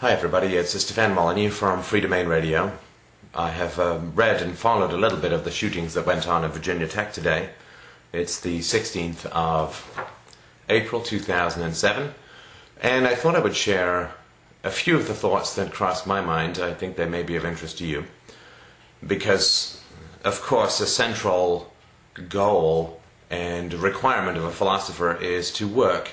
Hi, everybody. It's Stefan Molyneux from Freedomain Radio. I have um, read and followed a little bit of the shootings that went on at Virginia Tech today. It's the 16th of April 2007, and I thought I would share a few of the thoughts that crossed my mind. I think they may be of interest to you. Because, of course, a central goal and requirement of a philosopher is to work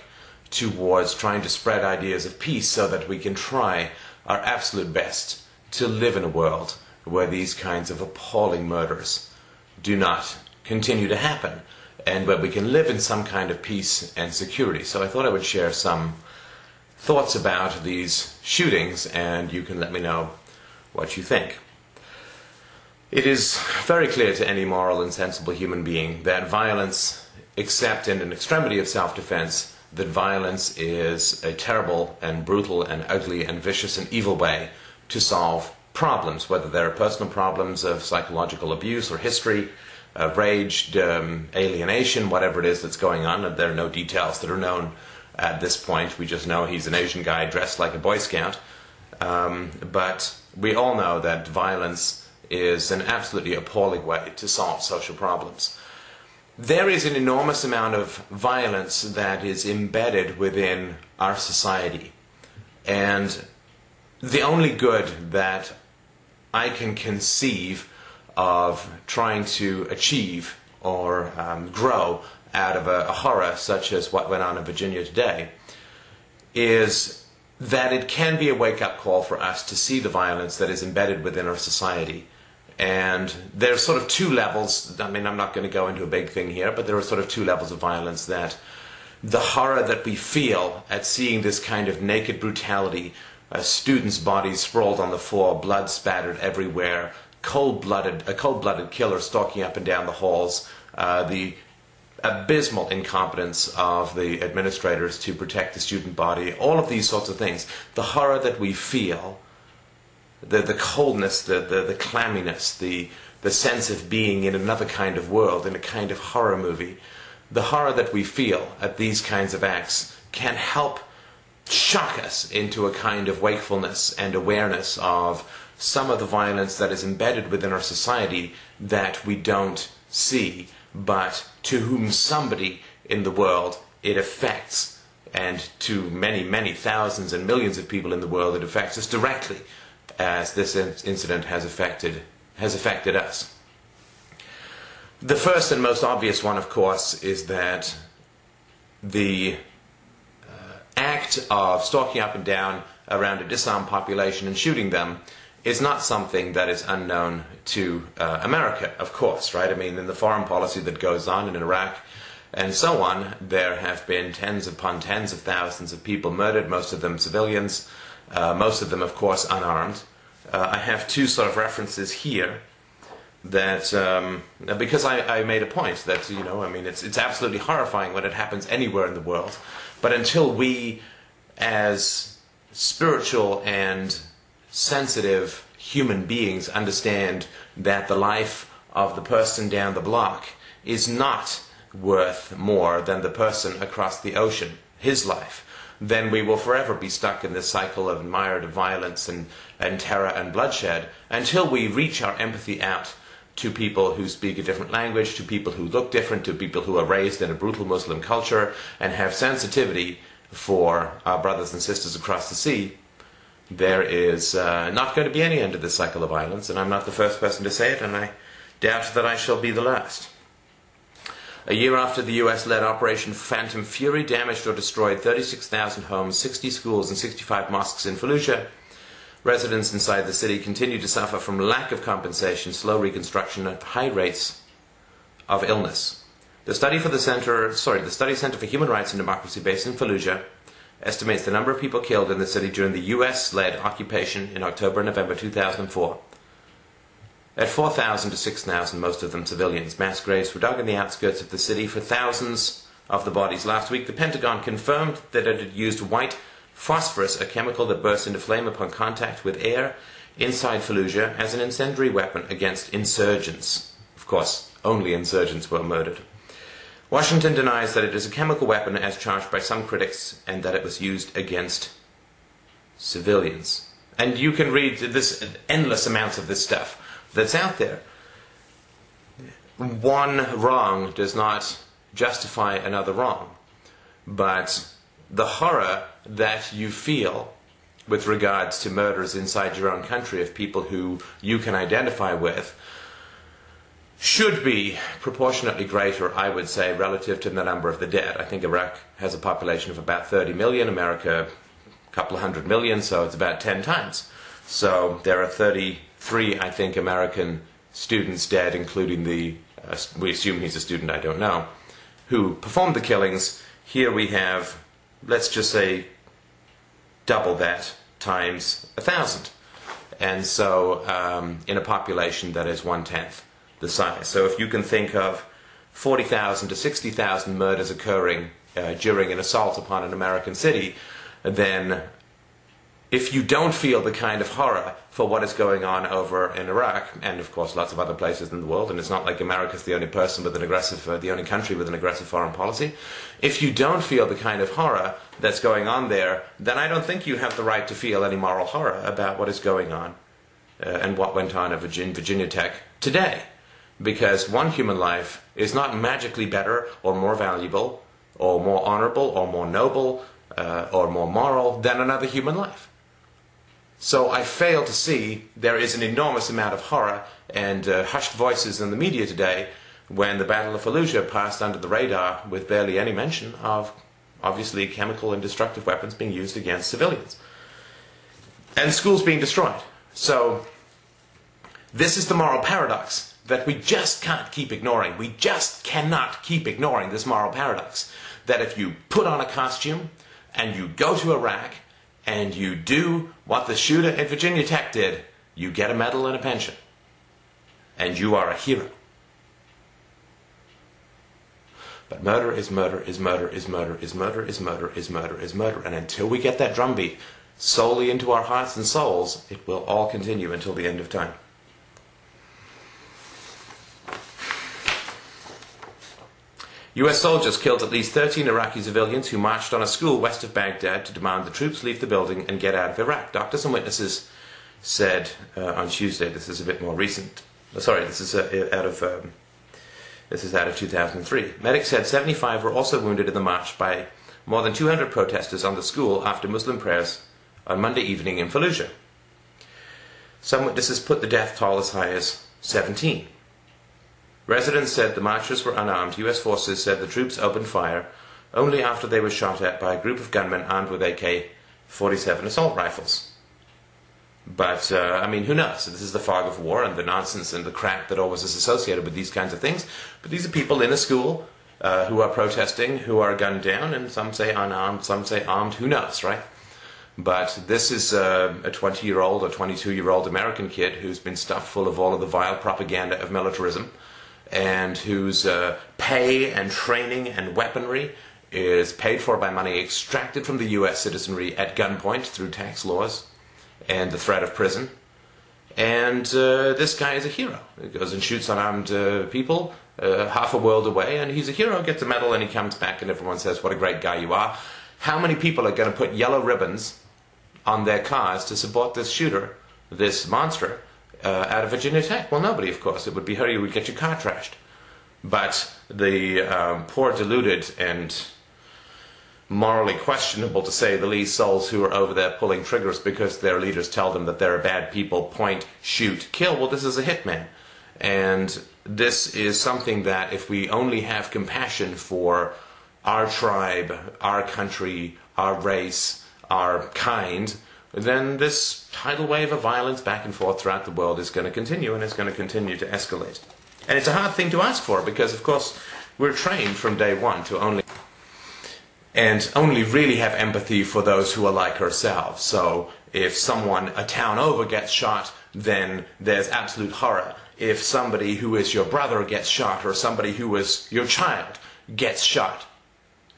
towards trying to spread ideas of peace so that we can try our absolute best to live in a world where these kinds of appalling murders do not continue to happen and where we can live in some kind of peace and security. So I thought I would share some thoughts about these shootings and you can let me know what you think. It is very clear to any moral and sensible human being that violence, except in an extremity of self defense, that violence is a terrible and brutal and ugly and vicious and evil way to solve problems, whether they're personal problems of psychological abuse or history, of rage, um, alienation, whatever it is that's going on. There are no details that are known at this point. We just know he's an Asian guy dressed like a Boy Scout. Um, but we all know that violence is an absolutely appalling way to solve social problems there is an enormous amount of violence that is embedded within our society. And the only good that I can conceive of trying to achieve or um, grow out of a, a horror such as what went on in Virginia today is that it can be a wake up call for us to see the violence that is embedded within our society and there's sort of two levels. I mean, I'm not going to go into a big thing here, but there are sort of two levels of violence that the horror that we feel at seeing this kind of naked brutality, a students' body sprawled on the floor, blood spattered everywhere, cold-blooded, a cold-blooded killer stalking up and down the halls, uh, the abysmal incompetence of the administrators to protect the student body, all of these sorts of things. The horror that we feel the, the coldness, the, the, the clamminess, the, the sense of being in another kind of world, in a kind of horror movie. The horror that we feel at these kinds of acts can help shock us into a kind of wakefulness and awareness of some of the violence that is embedded within our society that we don't see, but to whom somebody in the world it affects. And to many, many thousands and millions of people in the world, it affects us directly as this incident has affected, has affected us. The first and most obvious one, of course, is that the uh, act of stalking up and down around a disarmed population and shooting them is not something that is unknown to uh, America, of course, right? I mean, in the foreign policy that goes on in Iraq and so on, there have been tens upon tens of thousands of people murdered, most of them civilians, most of them, of course, unarmed. Uh, I have two sort of references here that um, because I, I, made a point that you know I mean it's it's absolutely horrifying when it happens anywhere in the world, but until we as spiritual and sensitive human beings understand that the life of the person down the block is not worth more than the person across the ocean, his life then we will forever be stuck in this cycle of mired violence and, and terror and bloodshed until we reach our empathy out to people who speak a different language, to people who look different, to people who are raised in a brutal Muslim culture and have sensitivity for our brothers and sisters across the sea, there is uh, not going to be any end to this cycle of violence, and I'm not the first person to say it, and I doubt that I shall be the last. A year after the US led Operation Phantom Fury damaged or destroyed 36,000 homes, 60 schools, and 65 mosques in Fallujah, residents inside the city continue to suffer from lack of compensation, slow reconstruction, and high rates of illness. The study for the Center, sorry, the Study Center for Human Rights and Democracy based in Fallujah estimates the number of people killed in the city during the US-led occupation in October and November 2004 at 4,000 to 6,000, most of them civilians, mass graves were dug in the outskirts of the city for thousands of the bodies. Last week, the Pentagon confirmed that it had used white phosphorus, a chemical that bursts into flame upon contact with air inside Fallujah, as an incendiary weapon against insurgents. Of course, only insurgents were murdered. Washington denies that it is a chemical weapon as charged by some critics and that it was used against civilians. And you can read this endless amounts of this stuff that's out there. One wrong does not justify another wrong, but the horror that you feel with regards to murders inside your own country of people who you can identify with should be proportionately greater, I would say, relative to the number of the dead. I think Iraq has a population of about 30 million, America a couple of hundred million, so it's about 10 times. So there are 33, I think, American students dead, including the, uh, we assume he's a student, I don't know, who performed the killings. Here we have, let's just say, double that times a thousand. And so um, in a population that is one tenth the size. So if you can think of 40,000 to 60,000 murders occurring uh, during an assault upon an American city, then if you don't feel the kind of horror for what is going on over in Iraq, and of course lots of other places in the world, and it's not like America's the only person with an aggressive, uh, the only country with an aggressive foreign policy, if you don't feel the kind of horror that's going on there, then I don't think you have the right to feel any moral horror about what is going on uh, and what went on at Virginia Tech today. Because one human life is not magically better or more valuable or more honorable or more noble uh, or more moral than another human life. So I fail to see there is an enormous amount of horror and uh, hushed voices in the media today when the Battle of Fallujah passed under the radar with barely any mention of obviously chemical and destructive weapons being used against civilians. And schools being destroyed. So this is the moral paradox that we just can't keep ignoring. We just cannot keep ignoring this moral paradox. That if you put on a costume and you go to Iraq and you do what the shooter at Virginia Tech did, you get a medal and a pension. And you are a hero. But murder is murder is murder is murder is murder is murder is murder is murder. And until we get that drumbeat solely into our hearts and souls, it will all continue until the end of time. US soldiers killed at least 13 Iraqi civilians who marched on a school west of Baghdad to demand the troops leave the building and get out of Iraq. Doctors and witnesses said uh, on Tuesday, this is a bit more recent, oh, sorry, this is uh, out of um, this is out of 2003. Medics said 75 were also wounded in the march by more than 200 protesters on the school after Muslim prayers on Monday evening in Fallujah. Some witnesses put the death toll as high as 17. Residents said the marchers were unarmed. US forces said the troops opened fire only after they were shot at by a group of gunmen armed with AK 47 assault rifles. But, uh, I mean, who knows? This is the fog of war and the nonsense and the crap that always is associated with these kinds of things. But these are people in a school uh, who are protesting, who are gunned down, and some say unarmed, some say armed. Who knows, right? But this is uh, a 20 year old or 22 year old American kid who's been stuffed full of all of the vile propaganda of militarism and whose uh, pay and training and weaponry is paid for by money extracted from the US citizenry at gunpoint through tax laws and the threat of prison. And uh, this guy is a hero. He goes and shoots unarmed uh, people uh, half a world away, and he's a hero, gets a medal, and he comes back, and everyone says, What a great guy you are. How many people are going to put yellow ribbons on their cars to support this shooter, this monster? Uh, out of Virginia Tech? Well, nobody, of course. It would be her you would get your car trashed. But the um, poor, deluded, and morally questionable, to say the least, souls who are over there pulling triggers because their leaders tell them that they're bad people, point, shoot, kill. Well, this is a hitman. And this is something that if we only have compassion for our tribe, our country, our race, our kind, then this tidal wave of violence back and forth throughout the world is going to continue and it's going to continue to escalate. And it's a hard thing to ask for because, of course, we're trained from day one to only and only really have empathy for those who are like ourselves. So if someone a town over gets shot, then there's absolute horror. If somebody who is your brother gets shot or somebody who is your child gets shot,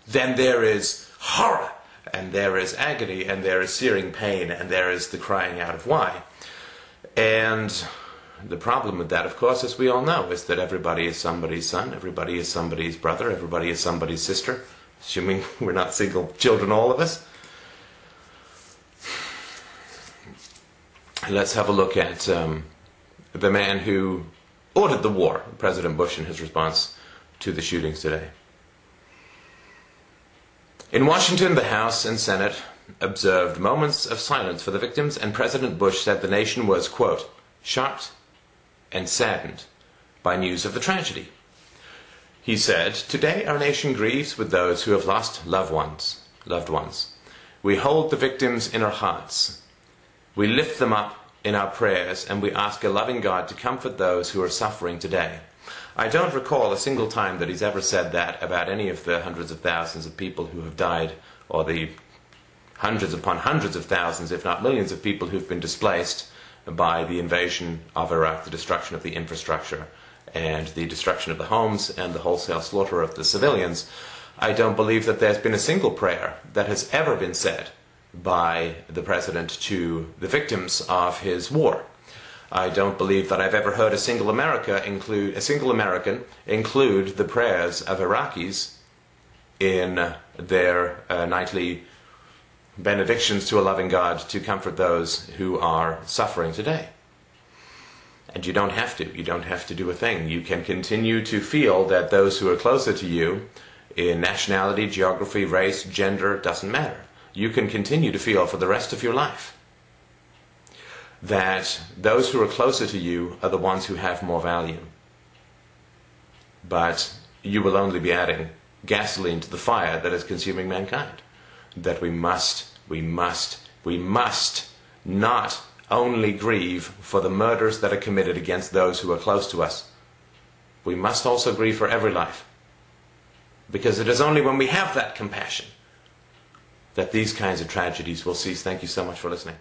then there is horror and there is agony, and there is searing pain, and there is the crying out of why. And the problem with that, of course, as we all know, is that everybody is somebody's son, everybody is somebody's brother, everybody is somebody's sister, assuming we're not single children, all of us. let's have a look at um, the man who ordered the war, President Bush, in his response to the shootings today. In Washington, the House and Senate observed moments of silence for the victims, and President Bush said the nation was, quote, shocked and saddened by news of the tragedy. He said, Today our nation grieves with those who have lost loved ones, loved ones. We hold the victims in our hearts. We lift them up in our prayers and we ask a loving God to comfort those who are suffering today. I don't recall a single time that he's ever said that about any of the hundreds of thousands of people who have died or the hundreds upon hundreds of thousands, if not millions of people who've been displaced by the invasion of Iraq, the destruction of the infrastructure, and the destruction of the homes and the wholesale slaughter of the civilians. I don't believe that there's been a single prayer that has ever been said by the president to the victims of his war. I don't believe that I've ever heard a single America include a single American include the prayers of Iraqis in their uh, nightly benedictions to a loving God to comfort those who are suffering today. And you don't have to. You don't have to do a thing. You can continue to feel that those who are closer to you in nationality, geography, race, gender, doesn't matter. You can continue to feel for the rest of your life that those who are closer to you are the ones who have more value. But you will only be adding gasoline to the fire that is consuming mankind. That we must, we must, we must not only grieve for the murders that are committed against those who are close to us. We must also grieve for every life. Because it is only when we have that compassion that these kinds of tragedies will cease. Thank you so much for listening.